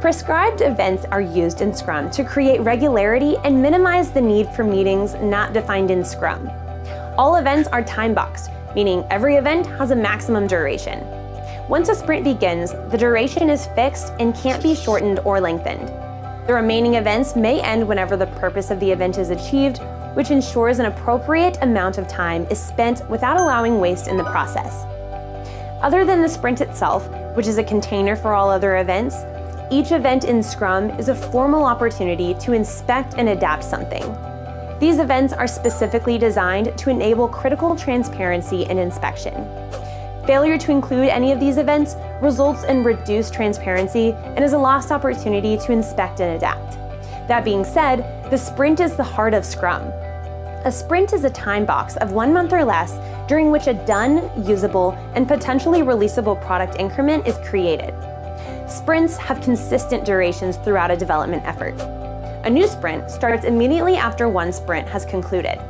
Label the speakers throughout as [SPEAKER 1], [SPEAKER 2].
[SPEAKER 1] Prescribed events are used in Scrum to create regularity and minimize the need for meetings not defined in Scrum. All events are time boxed, meaning every event has a maximum duration. Once a sprint begins, the duration is fixed and can't be shortened or lengthened. The remaining events may end whenever the purpose of the event is achieved, which ensures an appropriate amount of time is spent without allowing waste in the process. Other than the sprint itself, which is a container for all other events, each event in Scrum is a formal opportunity to inspect and adapt something. These events are specifically designed to enable critical transparency and inspection. Failure to include any of these events results in reduced transparency and is a lost opportunity to inspect and adapt. That being said, the sprint is the heart of Scrum. A sprint is a time box of one month or less during which a done, usable, and potentially releasable product increment is created. Sprints have consistent durations throughout a development effort. A new sprint starts immediately after one sprint has concluded.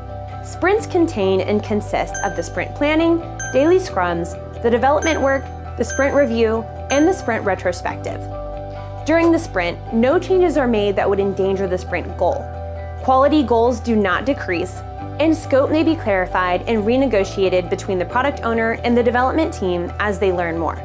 [SPEAKER 1] Sprints contain and consist of the sprint planning, daily scrums, the development work, the sprint review, and the sprint retrospective. During the sprint, no changes are made that would endanger the sprint goal. Quality goals do not decrease, and scope may be clarified and renegotiated between the product owner and the development team as they learn more.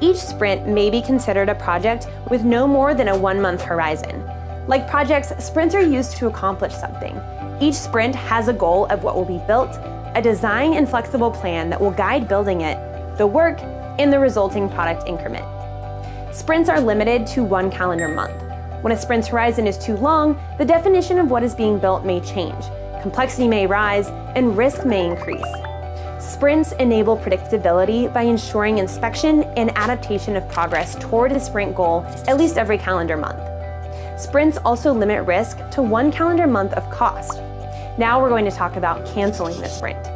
[SPEAKER 1] Each sprint may be considered a project with no more than a one month horizon. Like projects, sprints are used to accomplish something. Each sprint has a goal of what will be built, a design and flexible plan that will guide building it, the work, and the resulting product increment. Sprints are limited to one calendar month. When a sprint's horizon is too long, the definition of what is being built may change, complexity may rise, and risk may increase. Sprints enable predictability by ensuring inspection and adaptation of progress toward a sprint goal at least every calendar month. Sprints also limit risk to one calendar month of cost. Now we're going to talk about canceling the sprint.